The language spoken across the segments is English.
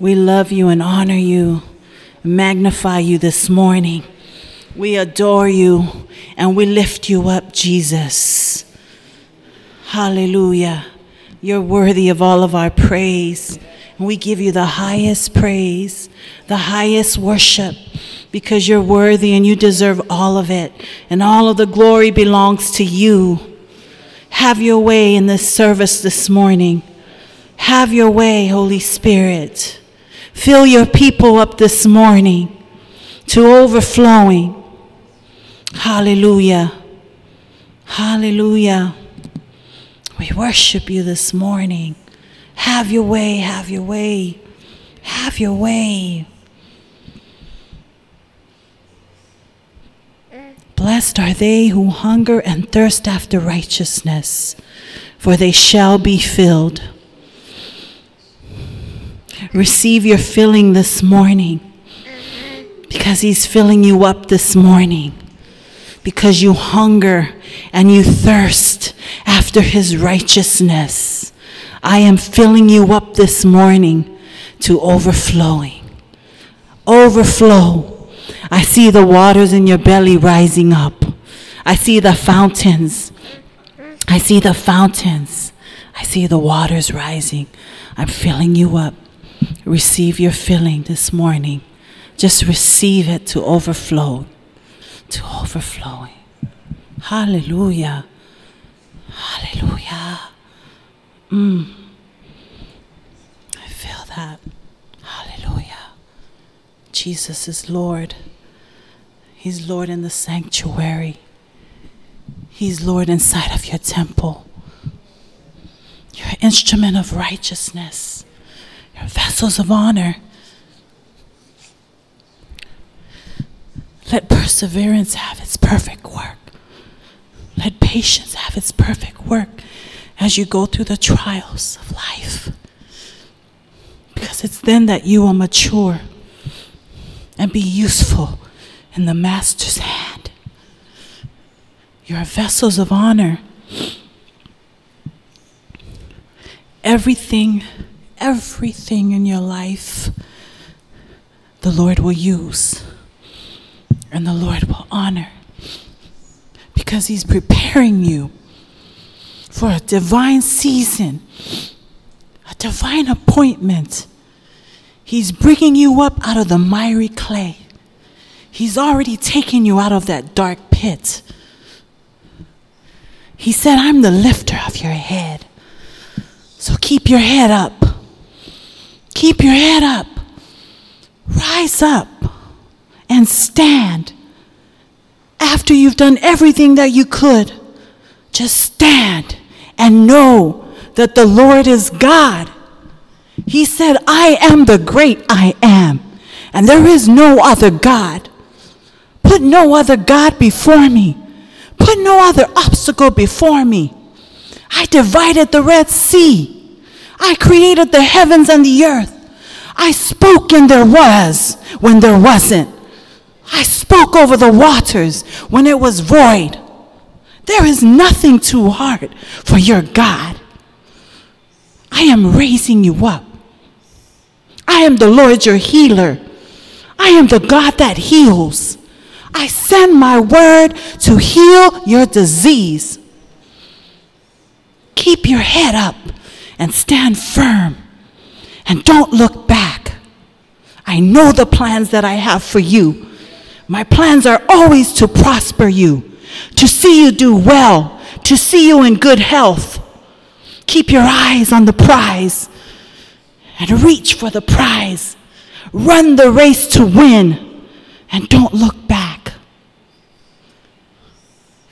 We love you and honor you, magnify you this morning. We adore you and we lift you up, Jesus. Hallelujah. You're worthy of all of our praise. And we give you the highest praise, the highest worship, because you're worthy and you deserve all of it. And all of the glory belongs to you. Have your way in this service this morning. Have your way, Holy Spirit. Fill your people up this morning to overflowing. Hallelujah. Hallelujah. We worship you this morning. Have your way, have your way, have your way. Blessed are they who hunger and thirst after righteousness, for they shall be filled. Receive your filling this morning because He's filling you up this morning. Because you hunger and you thirst after His righteousness. I am filling you up this morning to overflowing. Overflow. I see the waters in your belly rising up. I see the fountains. I see the fountains. I see the waters rising. I'm filling you up. Receive your filling this morning. Just receive it to overflow, to overflowing. Hallelujah. Hallelujah. Mm. I feel that. Hallelujah. Jesus is Lord. He's Lord in the sanctuary. He's Lord inside of your temple. You're an instrument of righteousness vessels of honor. Let perseverance have its perfect work. Let patience have its perfect work as you go through the trials of life. Because it's then that you will mature and be useful in the Master's hand. You're vessels of honor. Everything everything in your life the Lord will use and the Lord will honor because He's preparing you for a divine season, a divine appointment. He's bringing you up out of the miry clay. He's already taken you out of that dark pit. He said, I'm the lifter of your head. So keep your head up. Keep your head up. Rise up and stand. After you've done everything that you could, just stand and know that the Lord is God. He said, I am the great I am, and there is no other God. Put no other God before me. Put no other obstacle before me. I divided the Red Sea. I created the heavens and the earth. I spoke and there was when there wasn't. I spoke over the waters when it was void. There is nothing too hard for your God. I am raising you up. I am the Lord your healer. I am the God that heals. I send my word to heal your disease. Keep your head up and stand firm and don't look back. I know the plans that I have for you. My plans are always to prosper you, to see you do well, to see you in good health. Keep your eyes on the prize and reach for the prize. Run the race to win and don't look back.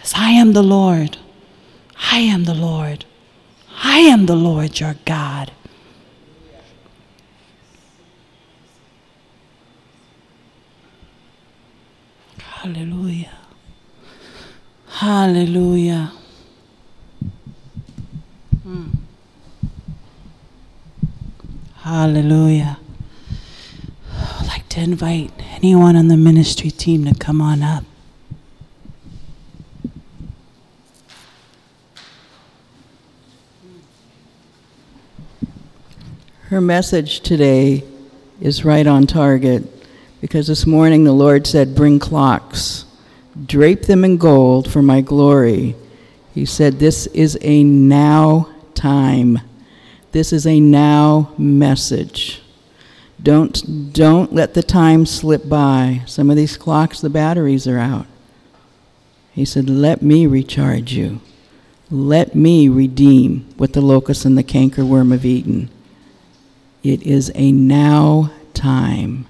As I am the Lord, I am the Lord. I am the Lord your God. Hallelujah. Hallelujah. Hmm. Hallelujah. I'd like to invite anyone on the ministry team to come on up. Her message today is right on target because this morning the Lord said, Bring clocks, drape them in gold for my glory. He said, This is a now time. This is a now message. Don't, don't let the time slip by. Some of these clocks, the batteries are out. He said, Let me recharge you. Let me redeem what the locust and the cankerworm have eaten. It is a now time.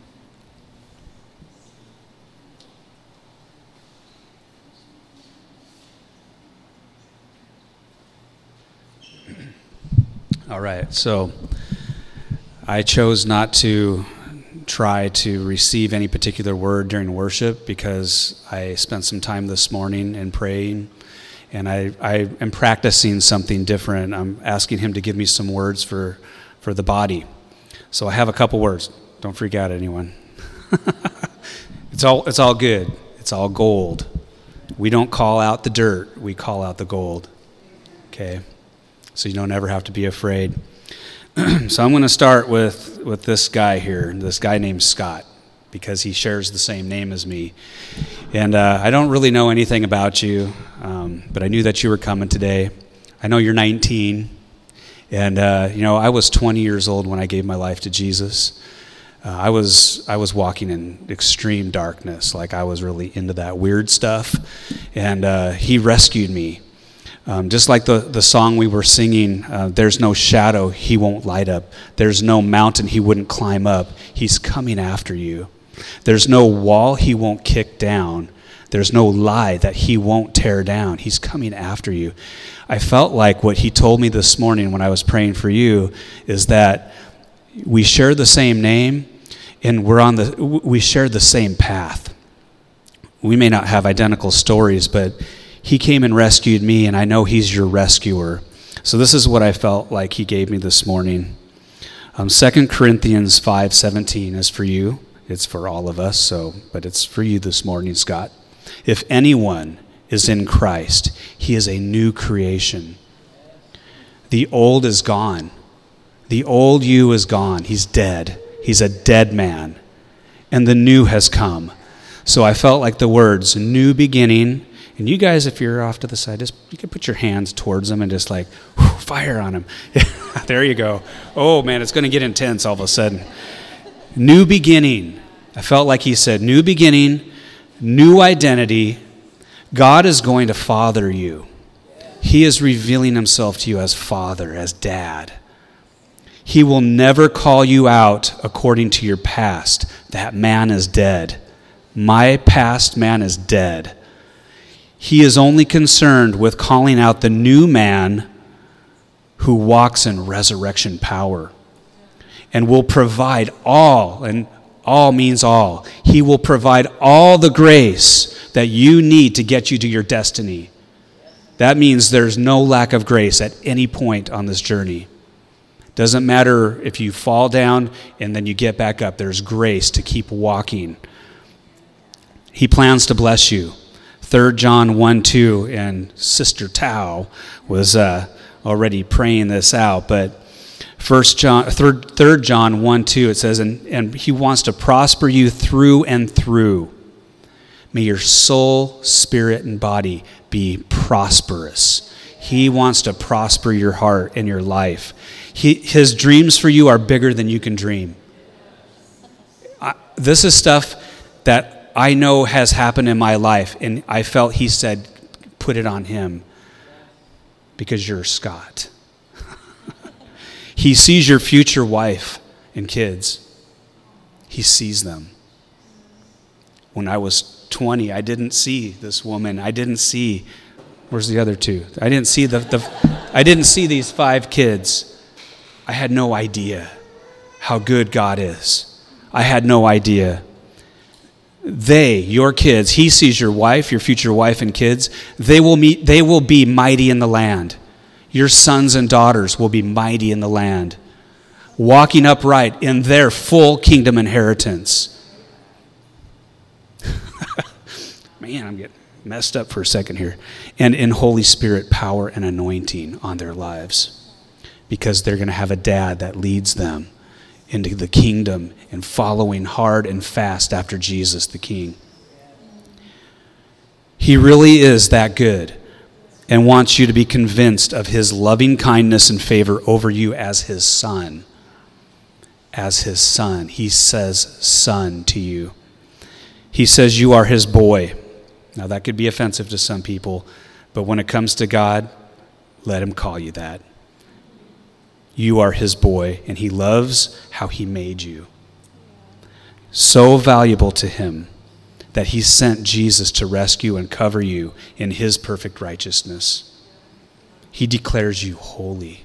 All right, so I chose not to try to receive any particular word during worship because I spent some time this morning in praying and I, I am practicing something different. I'm asking him to give me some words for, for the body. So I have a couple words. Don't freak out, anyone. it's, all, it's all good, it's all gold. We don't call out the dirt, we call out the gold. Okay? So you don't ever have to be afraid. so I'm going to start with, with this guy here, this guy named Scott, because he shares the same name as me. And uh, I don't really know anything about you, um, but I knew that you were coming today. I know you're 19. And, uh, you know, I was 20 years old when I gave my life to Jesus. Uh, I, was, I was walking in extreme darkness, like I was really into that weird stuff. And uh, he rescued me. Um, just like the, the song we were singing, uh, there's no shadow he won't light up. There's no mountain he wouldn't climb up. He's coming after you. There's no wall he won't kick down. There's no lie that he won't tear down. He's coming after you. I felt like what he told me this morning when I was praying for you is that we share the same name and we're on the we share the same path. We may not have identical stories, but he came and rescued me and I know he's your rescuer. So this is what I felt like he gave me this morning. Um, 2 Corinthians 5:17 is for you. It's for all of us, so but it's for you this morning, Scott. If anyone is in Christ, he is a new creation. The old is gone. The old you is gone. He's dead. He's a dead man. And the new has come. So I felt like the words new beginning. And you guys, if you're off to the side, just you can put your hands towards them and just like whew, fire on them. there you go. Oh man, it's going to get intense all of a sudden. New beginning. I felt like he said, New beginning, new identity. God is going to father you. He is revealing himself to you as father, as dad. He will never call you out according to your past. That man is dead. My past man is dead. He is only concerned with calling out the new man who walks in resurrection power and will provide all, and all means all. He will provide all the grace that you need to get you to your destiny. That means there's no lack of grace at any point on this journey. Doesn't matter if you fall down and then you get back up, there's grace to keep walking. He plans to bless you. 3 John 1 2, and Sister Tao was uh, already praying this out, but First John, third, third John 1 2, it says, and, and he wants to prosper you through and through. May your soul, spirit, and body be prosperous. He wants to prosper your heart and your life. He, his dreams for you are bigger than you can dream. I, this is stuff that I know has happened in my life, and I felt he said, put it on him because you're Scott. He sees your future wife and kids. He sees them. When I was 20, I didn't see this woman. I didn't see, where's the other two? I didn't see the, the I didn't see these five kids. I had no idea how good God is. I had no idea. They, your kids, he sees your wife, your future wife and kids, they will meet they will be mighty in the land. Your sons and daughters will be mighty in the land, walking upright in their full kingdom inheritance. Man, I'm getting messed up for a second here. And in Holy Spirit power and anointing on their lives because they're going to have a dad that leads them into the kingdom and following hard and fast after Jesus the King. He really is that good and wants you to be convinced of his loving kindness and favor over you as his son. As his son. He says, son to you. He says, you are his boy. Now, that could be offensive to some people, but when it comes to God, let him call you that. You are his boy, and he loves how he made you. So valuable to him that he sent Jesus to rescue and cover you in his perfect righteousness. He declares you holy.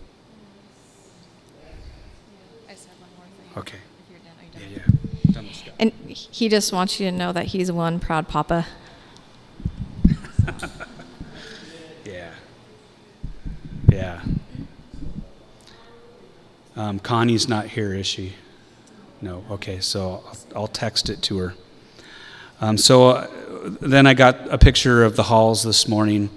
Okay. Yeah, yeah. And he just wants you to know that he's one proud papa. yeah. Yeah. Um, Connie's not here, is she? No. Okay, so I'll, I'll text it to her. Um, so uh, then I got a picture of the halls this morning,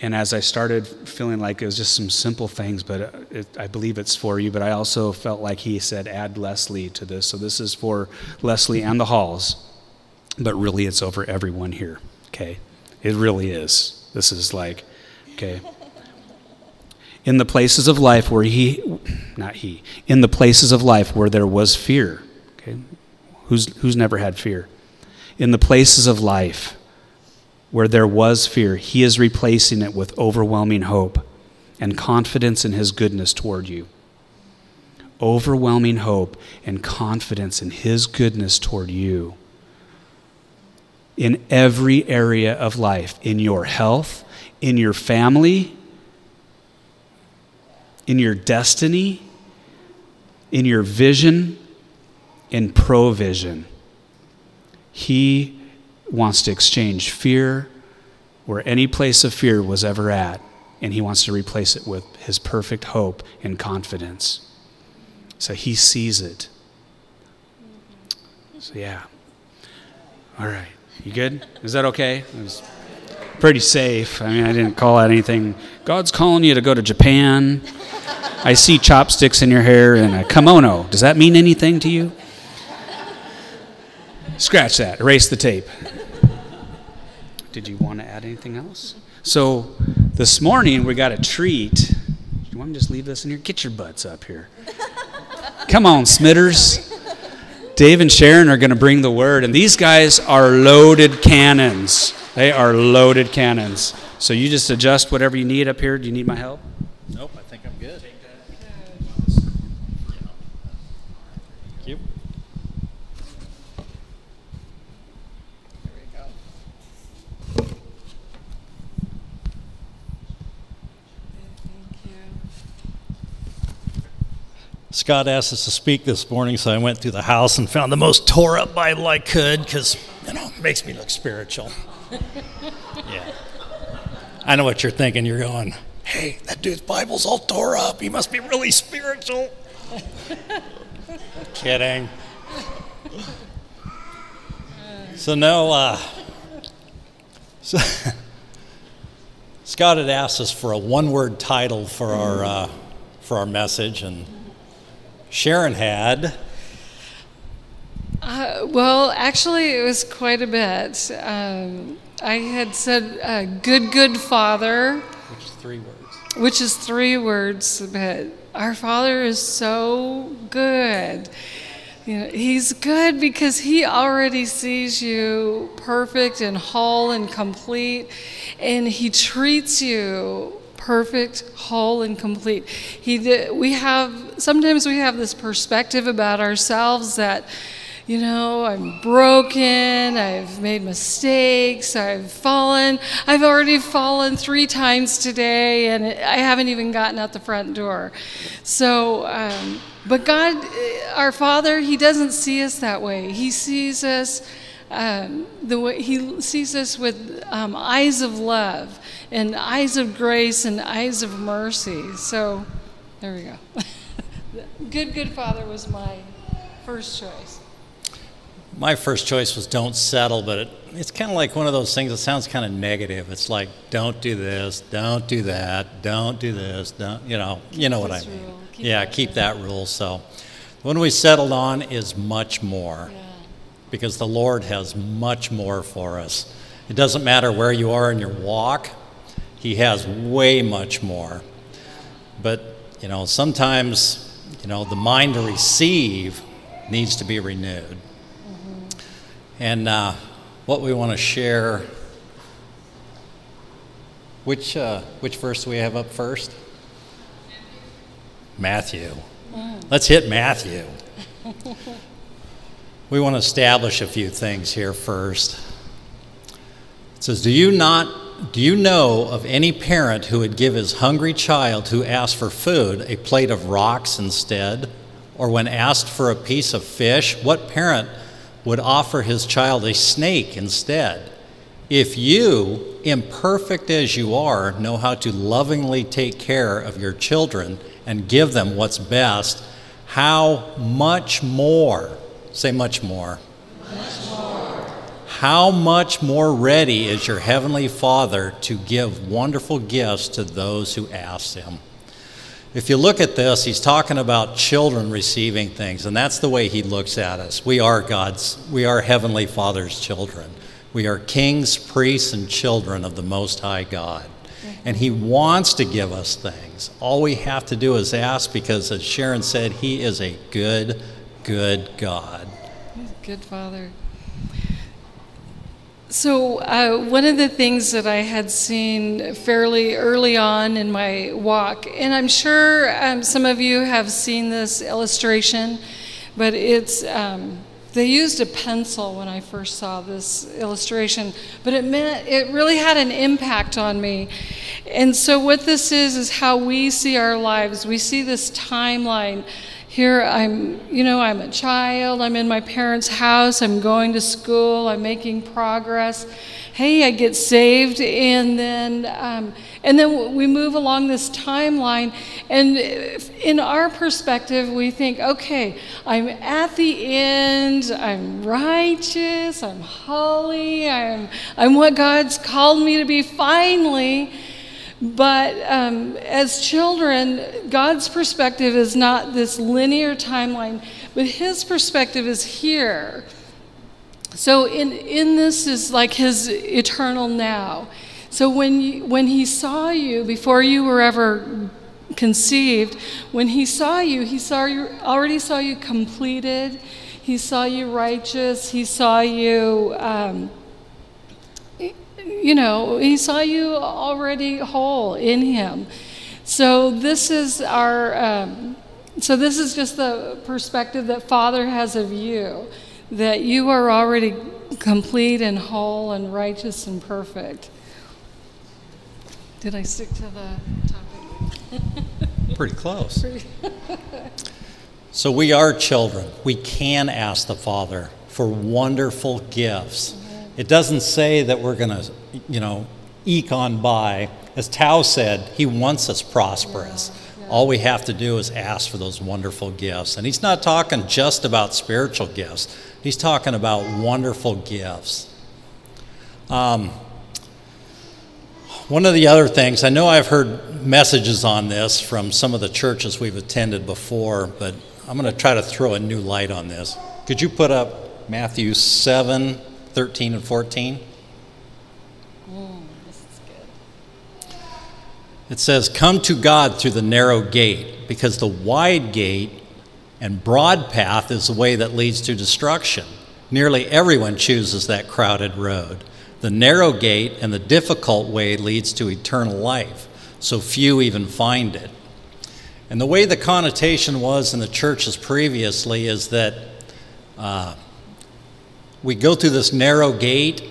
and as I started feeling like it was just some simple things, but uh, it, I believe it's for you, but I also felt like he said, add Leslie to this. So this is for Leslie and the halls, but really it's over everyone here, okay? It really is. This is like, okay. In the places of life where he, not he, in the places of life where there was fear, okay? Who's, who's never had fear? In the places of life where there was fear, He is replacing it with overwhelming hope and confidence in His goodness toward you. Overwhelming hope and confidence in His goodness toward you. In every area of life, in your health, in your family, in your destiny, in your vision, in provision. He wants to exchange fear where any place of fear was ever at, and he wants to replace it with his perfect hope and confidence. So he sees it. So, yeah. All right. You good? Is that okay? It was pretty safe. I mean, I didn't call out anything. God's calling you to go to Japan. I see chopsticks in your hair and a kimono. Does that mean anything to you? Scratch that. Erase the tape. Did you want to add anything else? So this morning we got a treat. Do you want me to just leave this in here? Get your butts up here. Come on, Smitters. Dave and Sharon are going to bring the word, and these guys are loaded cannons. They are loaded cannons. So you just adjust whatever you need up here. Do you need my help? Nope, I think I'm good. Thank you. Scott asked us to speak this morning, so I went through the house and found the most tore up Bible I could because, you know, it makes me look spiritual. yeah. I know what you're thinking. You're going, hey, that dude's Bible's all tore up. He must be really spiritual. Kidding. So, no, uh, so Scott had asked us for a one word title for our, uh, for our message, and Sharon had. Uh, well, actually, it was quite a bit. Um, I had said, uh, "Good, good Father," Which is three words. which is three words, but our Father is so good. You know, he's good because he already sees you perfect and whole and complete, and he treats you perfect, whole, and complete. He we have sometimes we have this perspective about ourselves that, you know, I'm broken, I've made mistakes, I've fallen. I've already fallen three times today, and I haven't even gotten out the front door. So, um, but God, our Father, He doesn't see us that way. He sees us. Um, the way he sees us with um, eyes of love and eyes of grace and eyes of mercy. So there we go. good, good Father was my first choice. My first choice was don't settle, but it, it's kind of like one of those things that sounds kind of negative. It's like don't do this, don't do that, don't do this, don't you know, you know what I mean. rule, keep yeah, that keep rule. that rule. So When we settled on is much more because the Lord has much more for us. It doesn't matter where you are in your walk, He has way much more. But, you know, sometimes, you know, the mind to receive needs to be renewed. And uh, what we want to share, which, uh, which verse do we have up first? Matthew. Let's hit Matthew. we want to establish a few things here first. It says, Do you not do you know of any parent who would give his hungry child who asked for food a plate of rocks instead? Or when asked for a piece of fish, what parent would offer his child a snake instead? If you, imperfect as you are, know how to lovingly take care of your children and give them what's best, how much more, say much more, much more, how much more ready is your Heavenly Father to give wonderful gifts to those who ask Him? If you look at this, he's talking about children receiving things, and that's the way he looks at us. We are God's, we are Heavenly Father's children. We are kings, priests, and children of the Most High God. And he wants to give us things. All we have to do is ask because, as Sharon said, he is a good, good God. He's a good Father. So, uh, one of the things that I had seen fairly early on in my walk, and I'm sure um, some of you have seen this illustration, but it's um, they used a pencil when I first saw this illustration, but it meant it really had an impact on me. And so, what this is is how we see our lives. We see this timeline here i'm you know i'm a child i'm in my parents house i'm going to school i'm making progress. Hey i get saved and then um, and then we move along this timeline and in our perspective we think okay i'm at the end i'm righteous i'm holy i'm i'm what god's called me to be finally but um, as children, God's perspective is not this linear timeline, but His perspective is here. So in, in this is like His eternal now. So when, you, when He saw you before you were ever conceived, when He saw you, He saw you, already saw you completed. He saw you righteous. He saw you. Um, you know, he saw you already whole in him. So this is our, um, so this is just the perspective that Father has of you, that you are already complete and whole and righteous and perfect. Did I stick to the topic? Pretty close. so we are children. We can ask the Father for wonderful gifts. It doesn't say that we're going to, you know, eke on by. As Tao said, he wants us prosperous. Yeah, yeah. All we have to do is ask for those wonderful gifts. And he's not talking just about spiritual gifts, he's talking about wonderful gifts. Um, one of the other things, I know I've heard messages on this from some of the churches we've attended before, but I'm going to try to throw a new light on this. Could you put up Matthew 7 13 and 14. Mm, this is good. It says, Come to God through the narrow gate, because the wide gate and broad path is the way that leads to destruction. Nearly everyone chooses that crowded road. The narrow gate and the difficult way leads to eternal life, so few even find it. And the way the connotation was in the churches previously is that uh, we go through this narrow gate,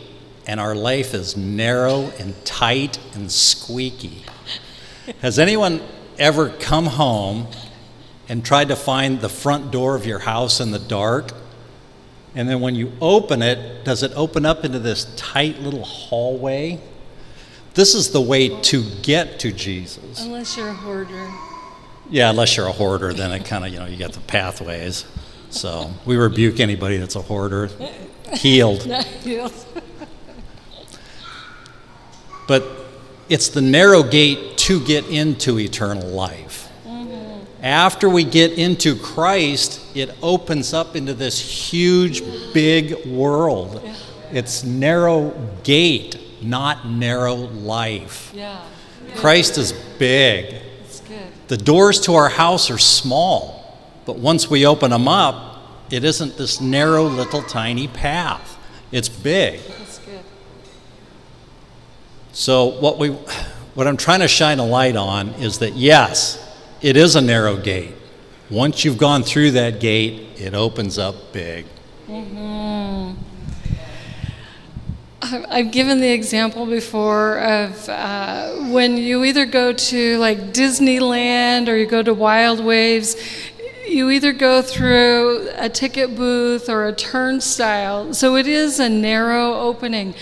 and our life is narrow and tight and squeaky. Has anyone ever come home and tried to find the front door of your house in the dark? And then when you open it, does it open up into this tight little hallway? This is the way to get to Jesus. Unless you're a hoarder. Yeah, unless you're a hoarder, then it kind of, you know, you got the pathways. So we rebuke anybody that's a hoarder. Healed. Healed. but it's the narrow gate to get into eternal life. Mm-hmm. After we get into Christ, it opens up into this huge, big world. It's narrow gate, not narrow life. Yeah. Christ is big. That's good. The doors to our house are small, but once we open them up, it isn't this narrow little tiny path. It's big. That's good. So what we what I'm trying to shine a light on is that yes, it is a narrow gate. Once you've gone through that gate, it opens up big. I've I've given the example before of uh, when you either go to like Disneyland or you go to Wild Waves, you either go through a ticket booth or a turnstile. So it is a narrow opening.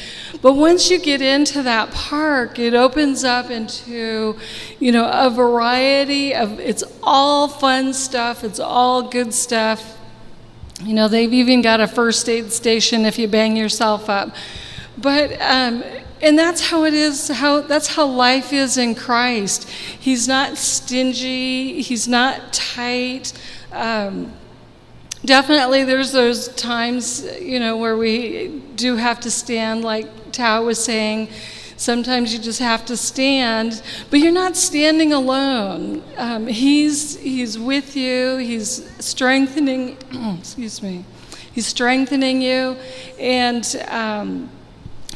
But once you get into that park, it opens up into, you know, a variety of, it's all fun stuff, it's all good stuff. You know, they've even got a first aid station if you bang yourself up. But um, and that's how it is. How that's how life is in Christ. He's not stingy. He's not tight. Um, definitely, there's those times you know where we do have to stand, like Tao was saying. Sometimes you just have to stand, but you're not standing alone. Um, he's he's with you. He's strengthening. excuse me. He's strengthening you, and. Um,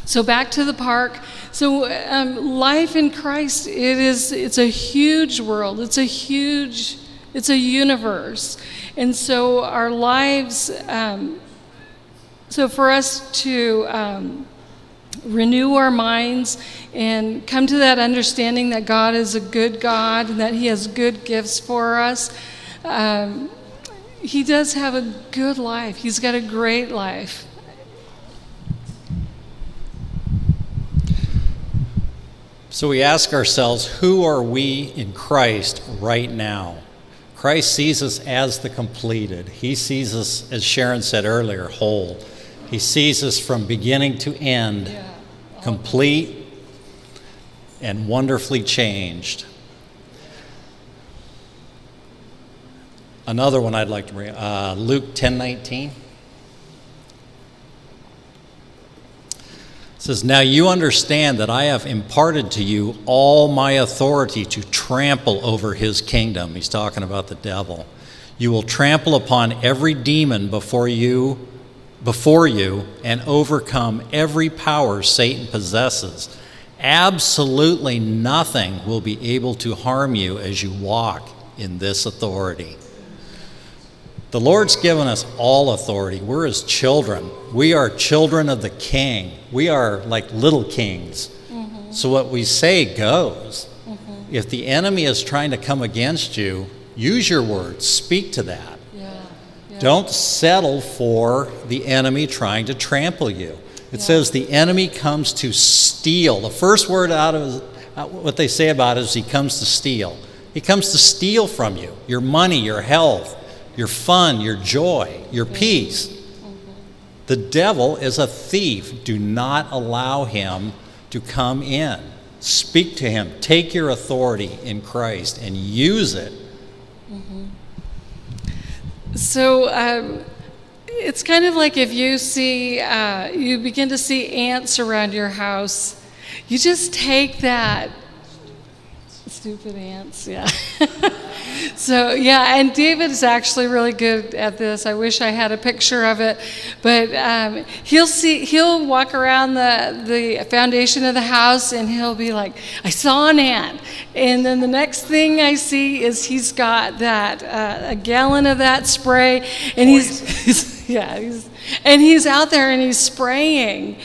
so back to the park. So um, life in Christ, it is it's a huge world. It's a huge, it's a universe, and so our lives. Um, so for us to um, renew our minds and come to that understanding that God is a good God and that He has good gifts for us. Um, he does have a good life. He's got a great life. So we ask ourselves, who are we in Christ right now? Christ sees us as the completed. He sees us, as Sharon said earlier, whole. He sees us from beginning to end, complete and wonderfully changed. Another one I'd like to bring, uh, Luke 10 19. Says, Now you understand that I have imparted to you all my authority to trample over his kingdom. He's talking about the devil. You will trample upon every demon before you before you and overcome every power Satan possesses. Absolutely nothing will be able to harm you as you walk in this authority. The Lord's given us all authority. We're his children. We are children of the king. We are like little kings. Mm-hmm. So what we say goes. Mm-hmm. If the enemy is trying to come against you, use your words, speak to that. Yeah. yeah. Don't settle for the enemy trying to trample you. It yeah. says the enemy comes to steal. The first word out of what they say about it is he comes to steal. He comes to steal from you your money, your health, your fun, your joy, your peace. The devil is a thief. Do not allow him to come in. Speak to him. Take your authority in Christ and use it. So um, it's kind of like if you see, uh, you begin to see ants around your house, you just take that. Stupid ants, yeah. so yeah, and David is actually really good at this. I wish I had a picture of it, but um, he'll see, he'll walk around the the foundation of the house, and he'll be like, "I saw an ant," and then the next thing I see is he's got that uh, a gallon of that spray, and he's, he's yeah, he's, and he's out there and he's spraying,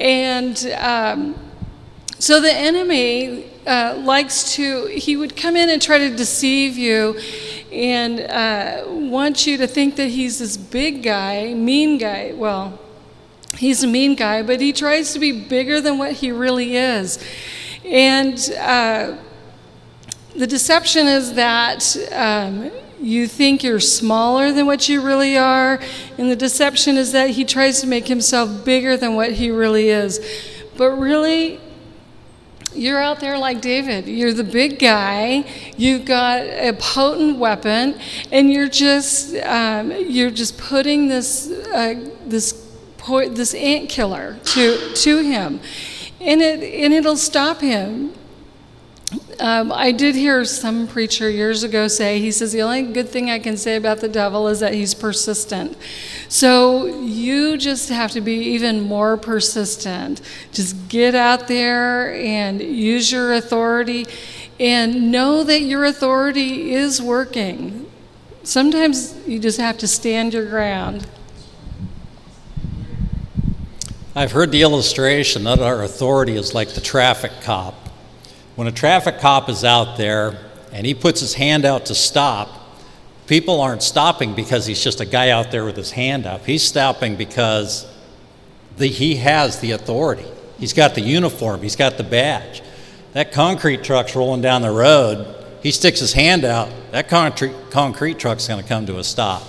and. Um, so the enemy uh, likes to, he would come in and try to deceive you and uh, want you to think that he's this big guy, mean guy. Well, he's a mean guy, but he tries to be bigger than what he really is. And uh, the deception is that um, you think you're smaller than what you really are, and the deception is that he tries to make himself bigger than what he really is. But really, you're out there like David. You're the big guy. You've got a potent weapon, and you're just um, you're just putting this uh, this po- this ant killer to to him, and it and it'll stop him. Um, I did hear some preacher years ago say, he says, the only good thing I can say about the devil is that he's persistent. So you just have to be even more persistent. Just get out there and use your authority and know that your authority is working. Sometimes you just have to stand your ground. I've heard the illustration that our authority is like the traffic cop. When a traffic cop is out there and he puts his hand out to stop, people aren't stopping because he's just a guy out there with his hand up. He's stopping because the, he has the authority. He's got the uniform, he's got the badge. That concrete truck's rolling down the road. He sticks his hand out, that concrete, concrete truck's going to come to a stop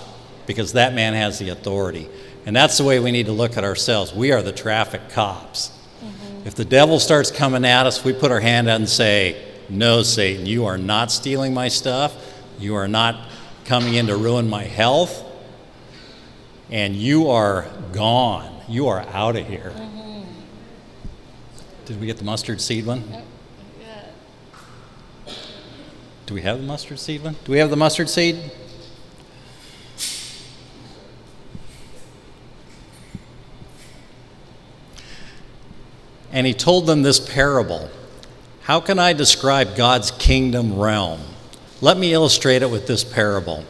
because that man has the authority. And that's the way we need to look at ourselves. We are the traffic cops. If the devil starts coming at us, we put our hand out and say, No, Satan, you are not stealing my stuff. You are not coming in to ruin my health. And you are gone. You are out of here. Mm-hmm. Did we get the mustard seed one? Do we have the mustard seed one? Do we have the mustard seed? And he told them this parable How can I describe God's kingdom realm? Let me illustrate it with this parable.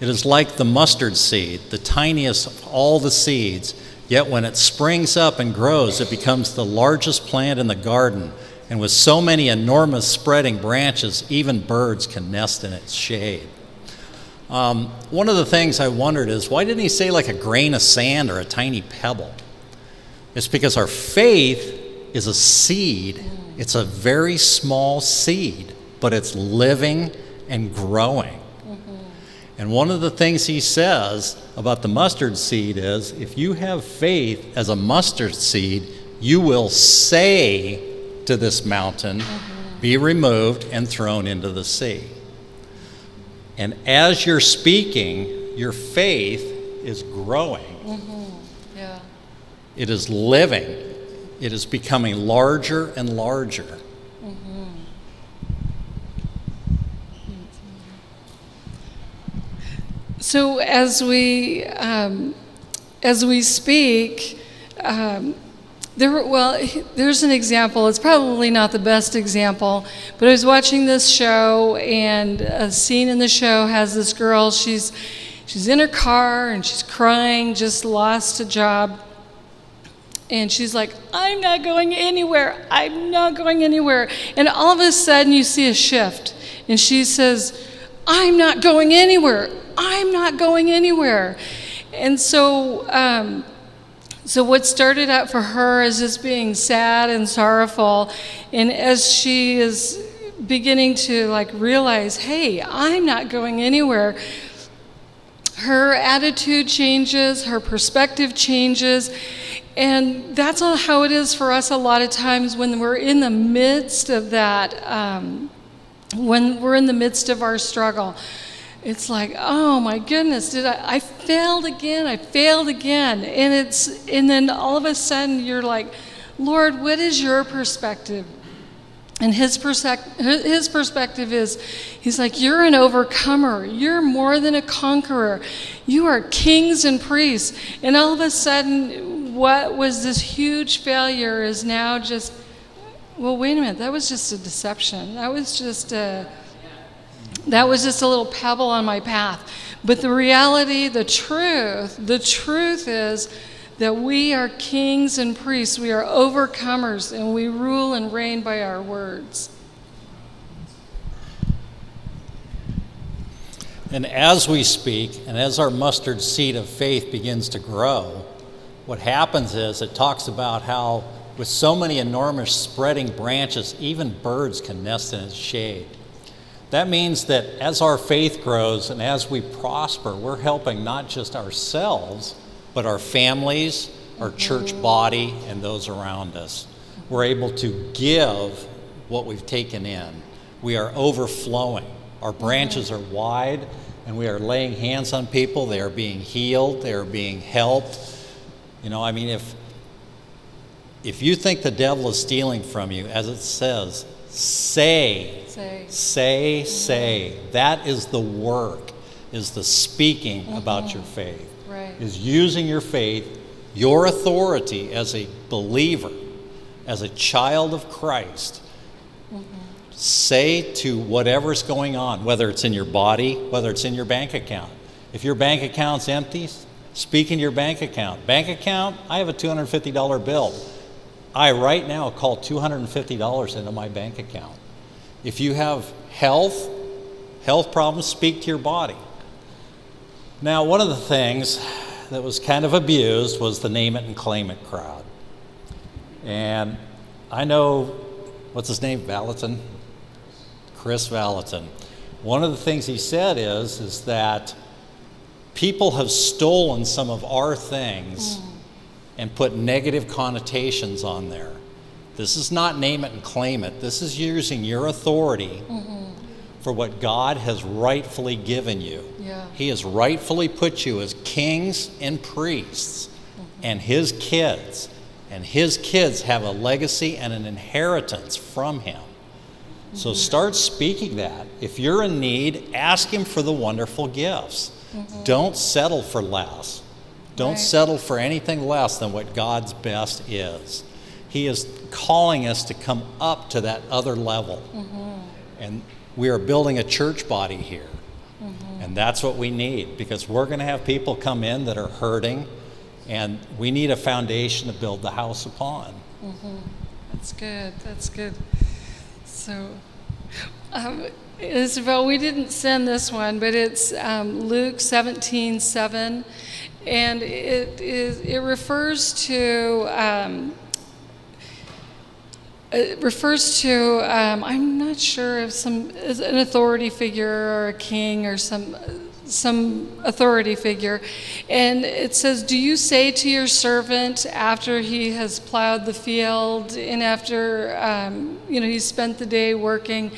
It is like the mustard seed, the tiniest of all the seeds, yet when it springs up and grows, it becomes the largest plant in the garden. And with so many enormous spreading branches, even birds can nest in its shade. Um, one of the things I wondered is why didn't he say like a grain of sand or a tiny pebble? It's because our faith is a seed. It's a very small seed, but it's living and growing. Mm-hmm. And one of the things he says about the mustard seed is if you have faith as a mustard seed, you will say to this mountain, mm-hmm. be removed and thrown into the sea. And as you're speaking, your faith is growing. Mm-hmm. Yeah. It is living it is becoming larger and larger. Mm-hmm. So as we um, as we speak, um, there well, there's an example. It's probably not the best example, but I was watching this show, and a scene in the show has this girl. She's she's in her car and she's crying, just lost a job and she's like, I'm not going anywhere. I'm not going anywhere. And all of a sudden, you see a shift. And she says, I'm not going anywhere. I'm not going anywhere. And so, um, so what started out for her is just being sad and sorrowful. And as she is beginning to like realize, hey, I'm not going anywhere, her attitude changes, her perspective changes, and that's how it is for us a lot of times when we're in the midst of that, um, when we're in the midst of our struggle. It's like, oh my goodness, did I, I failed again, I failed again. And it's, and then all of a sudden you're like, Lord, what is your perspective? And his, persec- his perspective is, he's like, You're an overcomer. You're more than a conqueror. You are kings and priests. And all of a sudden, what was this huge failure is now just, well, wait a minute, that was just a deception. That was just a, that was just a little pebble on my path. But the reality, the truth, the truth is that we are kings and priests. We are overcomers, and we rule and reign by our words. And as we speak, and as our mustard seed of faith begins to grow, what happens is it talks about how, with so many enormous spreading branches, even birds can nest in its shade. That means that as our faith grows and as we prosper, we're helping not just ourselves, but our families, our church body, and those around us. We're able to give what we've taken in. We are overflowing. Our branches are wide, and we are laying hands on people. They are being healed, they are being helped. You know, I mean, if, if you think the devil is stealing from you, as it says, say, Say. say, mm-hmm. say. That is the work, is the speaking mm-hmm. about your faith Right. is using your faith, your authority as a believer, as a child of Christ. Mm-hmm. Say to whatever's going on, whether it's in your body, whether it's in your bank account. If your bank account's empty, speak in your bank account. Bank account, I have a $250 bill. I right now call $250 into my bank account. If you have health, health problems, speak to your body. Now, one of the things that was kind of abused was the name it and claim it crowd. And I know, what's his name, Valentin? Chris Valentin. One of the things he said is, is that people have stolen some of our things and put negative connotations on there. This is not name it and claim it. This is using your authority mm-hmm. for what God has rightfully given you. Yeah. He has rightfully put you as kings and priests mm-hmm. and his kids. And his kids have a legacy and an inheritance from him. So mm-hmm. start speaking that. If you're in need, ask him for the wonderful gifts. Mm-hmm. Don't settle for less. Don't Right. settle for anything less than what God's best is. He is calling us to come up to that other level. Mm-hmm. And we are building a church body here. Mm-hmm. And that's what we need because we're going to have people come in that are hurting, and we need a foundation to build the house upon. That's good. That's good. So, um, Isabel, we didn't send this one, but it's um, Luke 17 7. And it, is, it refers to. Um, it refers to um, I'm not sure if some an authority figure or a king or some some authority figure, and it says, "Do you say to your servant after he has plowed the field and after um, you know he's spent the day working,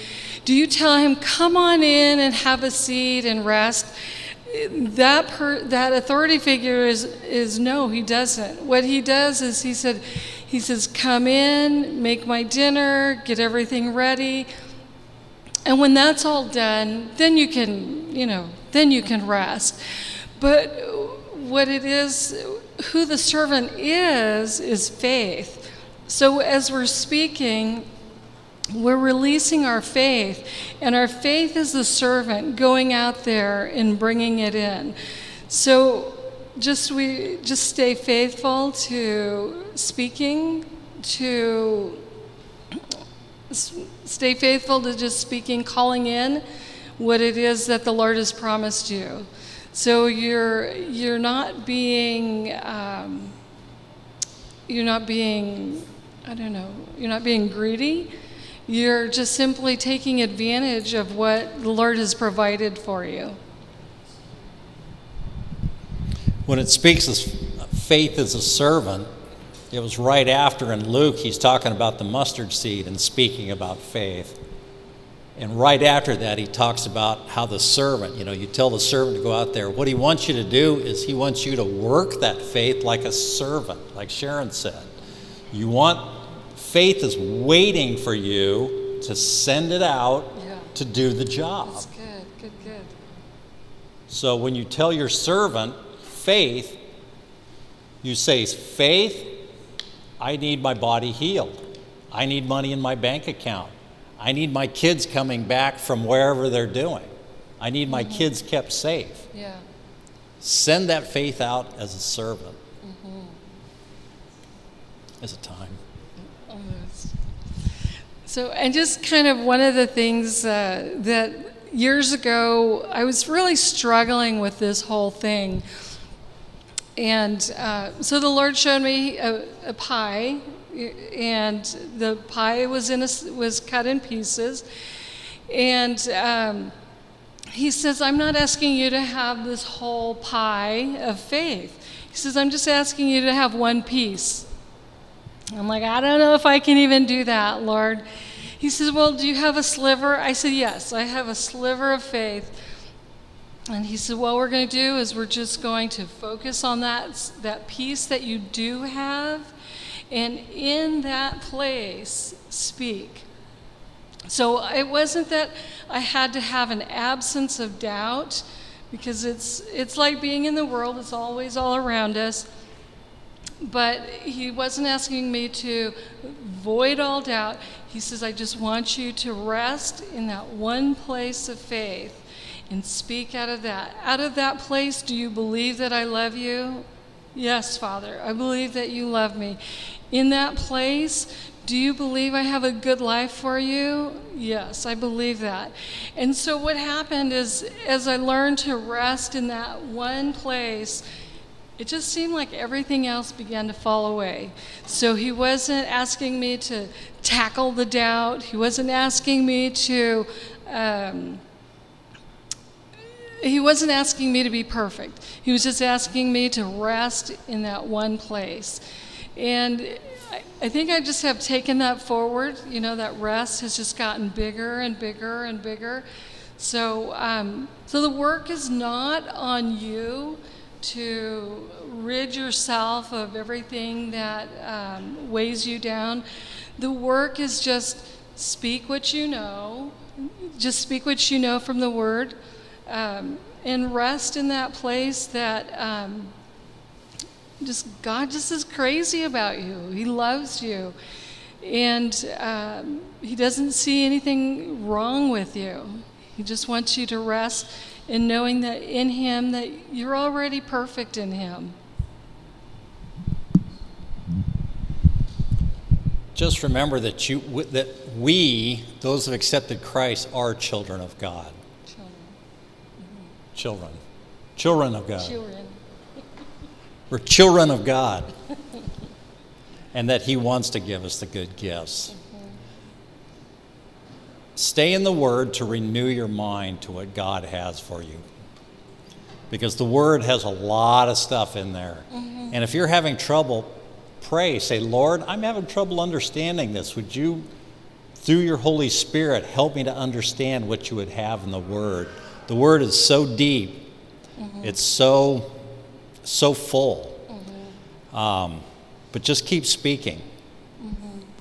do you tell him, come on in and have a seat and rest?" that per, that authority figure is is no he doesn't. What he does is he said he says come in make my dinner get everything ready. And when that's all done then you can you know then you can rest. But what it is who the servant is is faith. So as we're speaking we're releasing our faith, and our faith is the servant going out there and bringing it in. So just we just stay faithful to speaking, to stay faithful to just speaking, calling in what it is that the Lord has promised you. So you're you're not being um, you're not being I don't know you're not being greedy. You're just simply taking advantage of what the Lord has provided for you. When it speaks of faith as a servant, it was right after in Luke, he's talking about the mustard seed and speaking about faith. And right after that, he talks about how the servant, you know, you tell the servant to go out there. What he wants you to do is he wants you to work that faith like a servant, like Sharon said. You want, faith is waiting for you to send it out Yeah. to do the job. That's good, good, good. So when you tell your servant faith, you say, Faith, I need my body healed. I need money in my bank account. I need my kids coming back from wherever they're doing. I need my mm-hmm. kids kept safe. Yeah. Send that faith out as a servant. Mm-hmm. As a time. So, and just kind of one of the things uh, that years ago, I was really struggling with this whole thing. And uh, so the Lord showed me a, a pie, and the pie was in a, was cut in pieces, and um, He says, "I'm not asking you to have this whole pie of faith." He says, "I'm just asking you to have one piece." I'm like, I don't know if I can even do that, Lord. he says, Well, do you have a sliver? I said, Yes, I have a sliver of faith. And he said, What we're going to do is we're just going to focus on that, that piece that you do have, and in that place, speak. So it wasn't that I had to have an absence of doubt, because it's, it's like being in the world, it's always all around us. But he wasn't asking me to void all doubt. He says, I just want you to rest in that one place of faith and speak out of that. Out of that place, do you believe that I love you? Yes, Father, I believe that you love me. In that place, do you believe I have a good life for you? Yes, I believe that. And so, what happened is, as I learned to rest in that one place, it just seemed like everything else began to fall away. So he wasn't asking me to tackle the doubt. He wasn't asking me to. Um, he wasn't asking me to be perfect. He was just asking me to rest in that one place. And I, think I just have taken that forward. You know, that rest has just gotten bigger and bigger and bigger. So, um, so the work is not on you to rid yourself of everything that um, weighs you down. The work is just speak what you know, just speak what you know from the Word, um, and rest in that place that um, just God just is crazy about you. He loves you, and um, He doesn't see anything wrong with you. He just wants you to rest in knowing that in Him that you're already perfect in Him. Just remember that you that we, those who have accepted Christ, are children of God. Children. Children. Children of God. Children. We're children of God. and that He wants to give us the good gifts. Stay in the Word to renew your mind to what God has for you. Because the Word has a lot of stuff in there. Mm-hmm. And if you're having trouble, pray. Say, Lord, I'm having trouble understanding this. Would you, through your Holy Spirit, help me to understand what you would have in the Word? The Word is so deep, mm-hmm. it's so, so full. Mm-hmm. Um, but just keep speaking.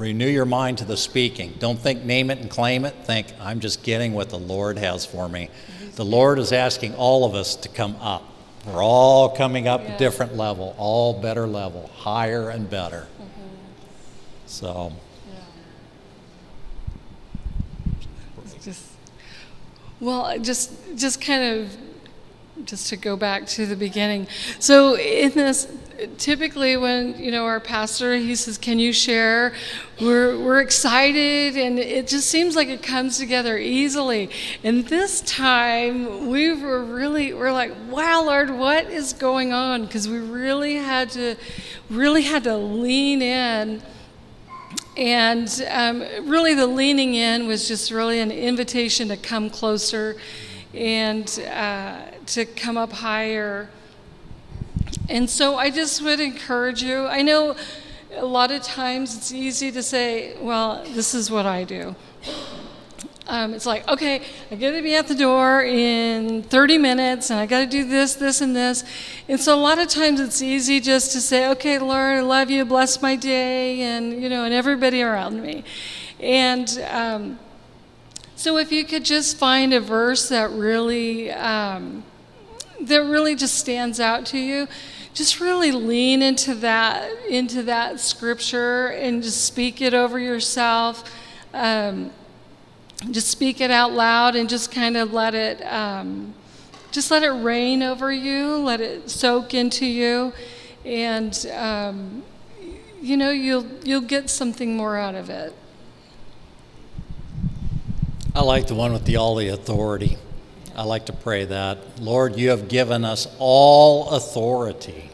Renew your mind to the speaking. Don't think name it and claim it. Think, I'm just getting what the Lord has for me. The Lord is asking all of us to come up. We're all coming up a different level, all better level, higher and better. Mm-hmm. So, Just well, just just kind of just to go back to the beginning. So in this, typically when you know our pastor he says, "Can you share?" We're we're excited, and it just seems like it comes together easily. And this time we were really we're like, "Wow, Lord, what is going on?" Because we really had to really had to lean in. And um, really, the leaning in was just really an invitation to come closer and uh, to come up higher. And so I just would encourage you. I know a lot of times it's easy to say, well, this is what I do. Um, it's like, okay, I got to be at the door in 30 minutes, and I got to do this, this, and this. And so a lot of times it's easy just to say, okay, Lord, I love you, bless my day, and you know, and everybody around me. And um, so if you could just find a verse that really, um, that really just stands out to you, just really lean into that, into that scripture, and just speak it over yourself. Um, just speak it out loud and just kind of let it um, just let it rain over you let it soak into you and um, you know you'll you'll get something more out of it I like the one with the all the authority. I like to pray that. Lord, you have given us all authority.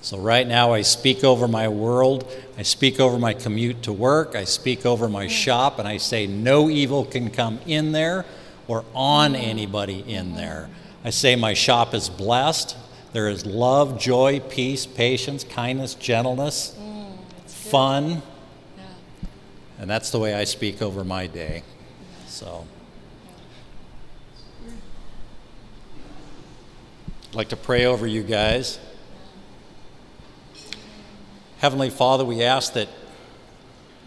So right now I speak over my world. I speak over my commute to work. I speak over my shop and I say no evil can come in there or on anybody in there. I say my shop is blessed. There is love, joy, peace, patience, kindness, gentleness, mm, fun. And that's the way I speak over my day. So. I'd like to pray over you guys. Heavenly Father, we ask that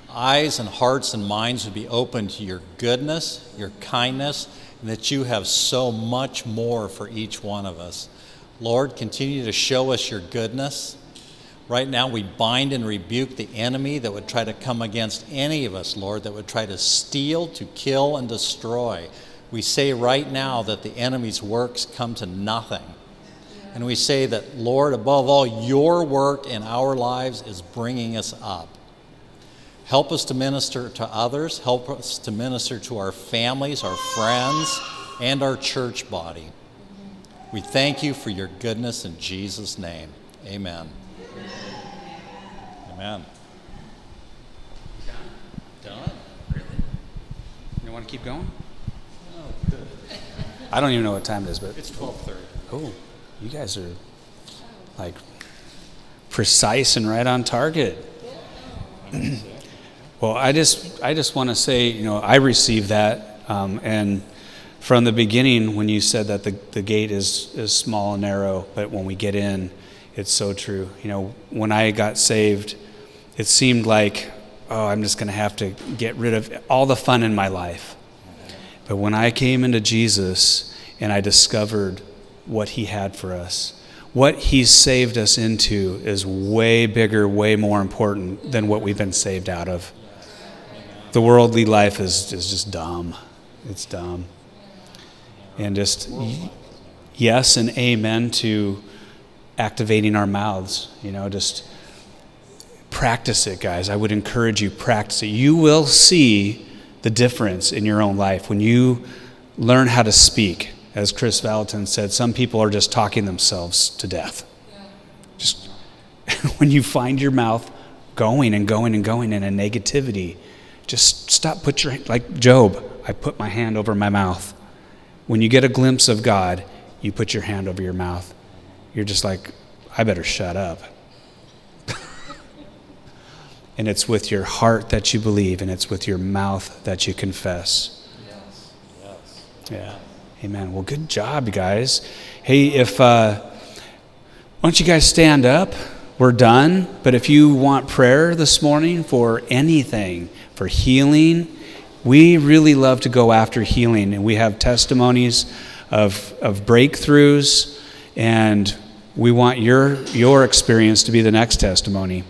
eyes and hearts and minds would be open to your goodness, your kindness, and that you have so much more for each one of us. Lord, continue to show us your goodness. Right now, we bind and rebuke the enemy that would try to come against any of us, Lord, that would try to steal, to kill, and destroy. We say right now that the enemy's works come to nothing. And we say that, Lord, above all, your work in our lives is bringing us up. Help us to minister to others. Help us to minister to our families, our friends, and our church body. We thank you for your goodness in Jesus' name. Amen. Amen. Done? Really? You want to keep going? Oh, I don't even know what time it is, but It's 12:30. oh, you guys are like precise and right on target. well, I just I just want to say, you know, I received that, um, and from the beginning, when you said that the, the gate is is small and narrow, but when we get in, it's so true. You know, when I got saved, it seemed like, oh, I'm just going to have to get rid of all the fun in my life. But when I came into Jesus and I discovered what He had for us, what He's saved us into is way bigger, way more important than what we've been saved out of. The worldly life is, is just dumb. It's dumb. And just yes and amen to activating our mouths. You know, just practice it, guys. I would encourage you, practice it. You will see the difference in your own life when you learn how to speak. As Chris Valentin said, some people are just talking themselves to death. Just when you find your mouth going and going and going in a negativity, just stop. Put your like Job. I put my hand over my mouth. When you get a glimpse of God, you put your hand over your mouth. You're just like, I better shut up. and it's with your heart that you believe, and it's with your mouth that you confess. Yes. Yes. Yeah. Amen. Well, good job, you guys. Hey, if uh, why don't you guys stand up? We're done. But if you want prayer this morning for anything, for healing, we really love to go after healing, and we have testimonies of of breakthroughs, and we want your your experience to be the next testimony.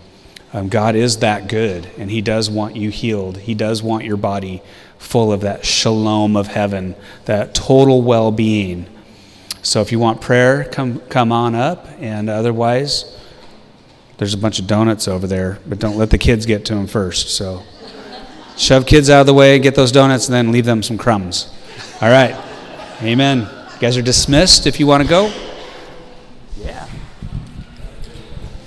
Um, God is that good, and He does want you healed. He does want your body full of that shalom of heaven, that total well being. So if you want prayer, come, come on up. And otherwise, there's a bunch of donuts over there, but don't let the kids get to them first. So shove kids out of the way, get those donuts, and then leave them some crumbs. All right. Amen. You guys are dismissed if you want to go.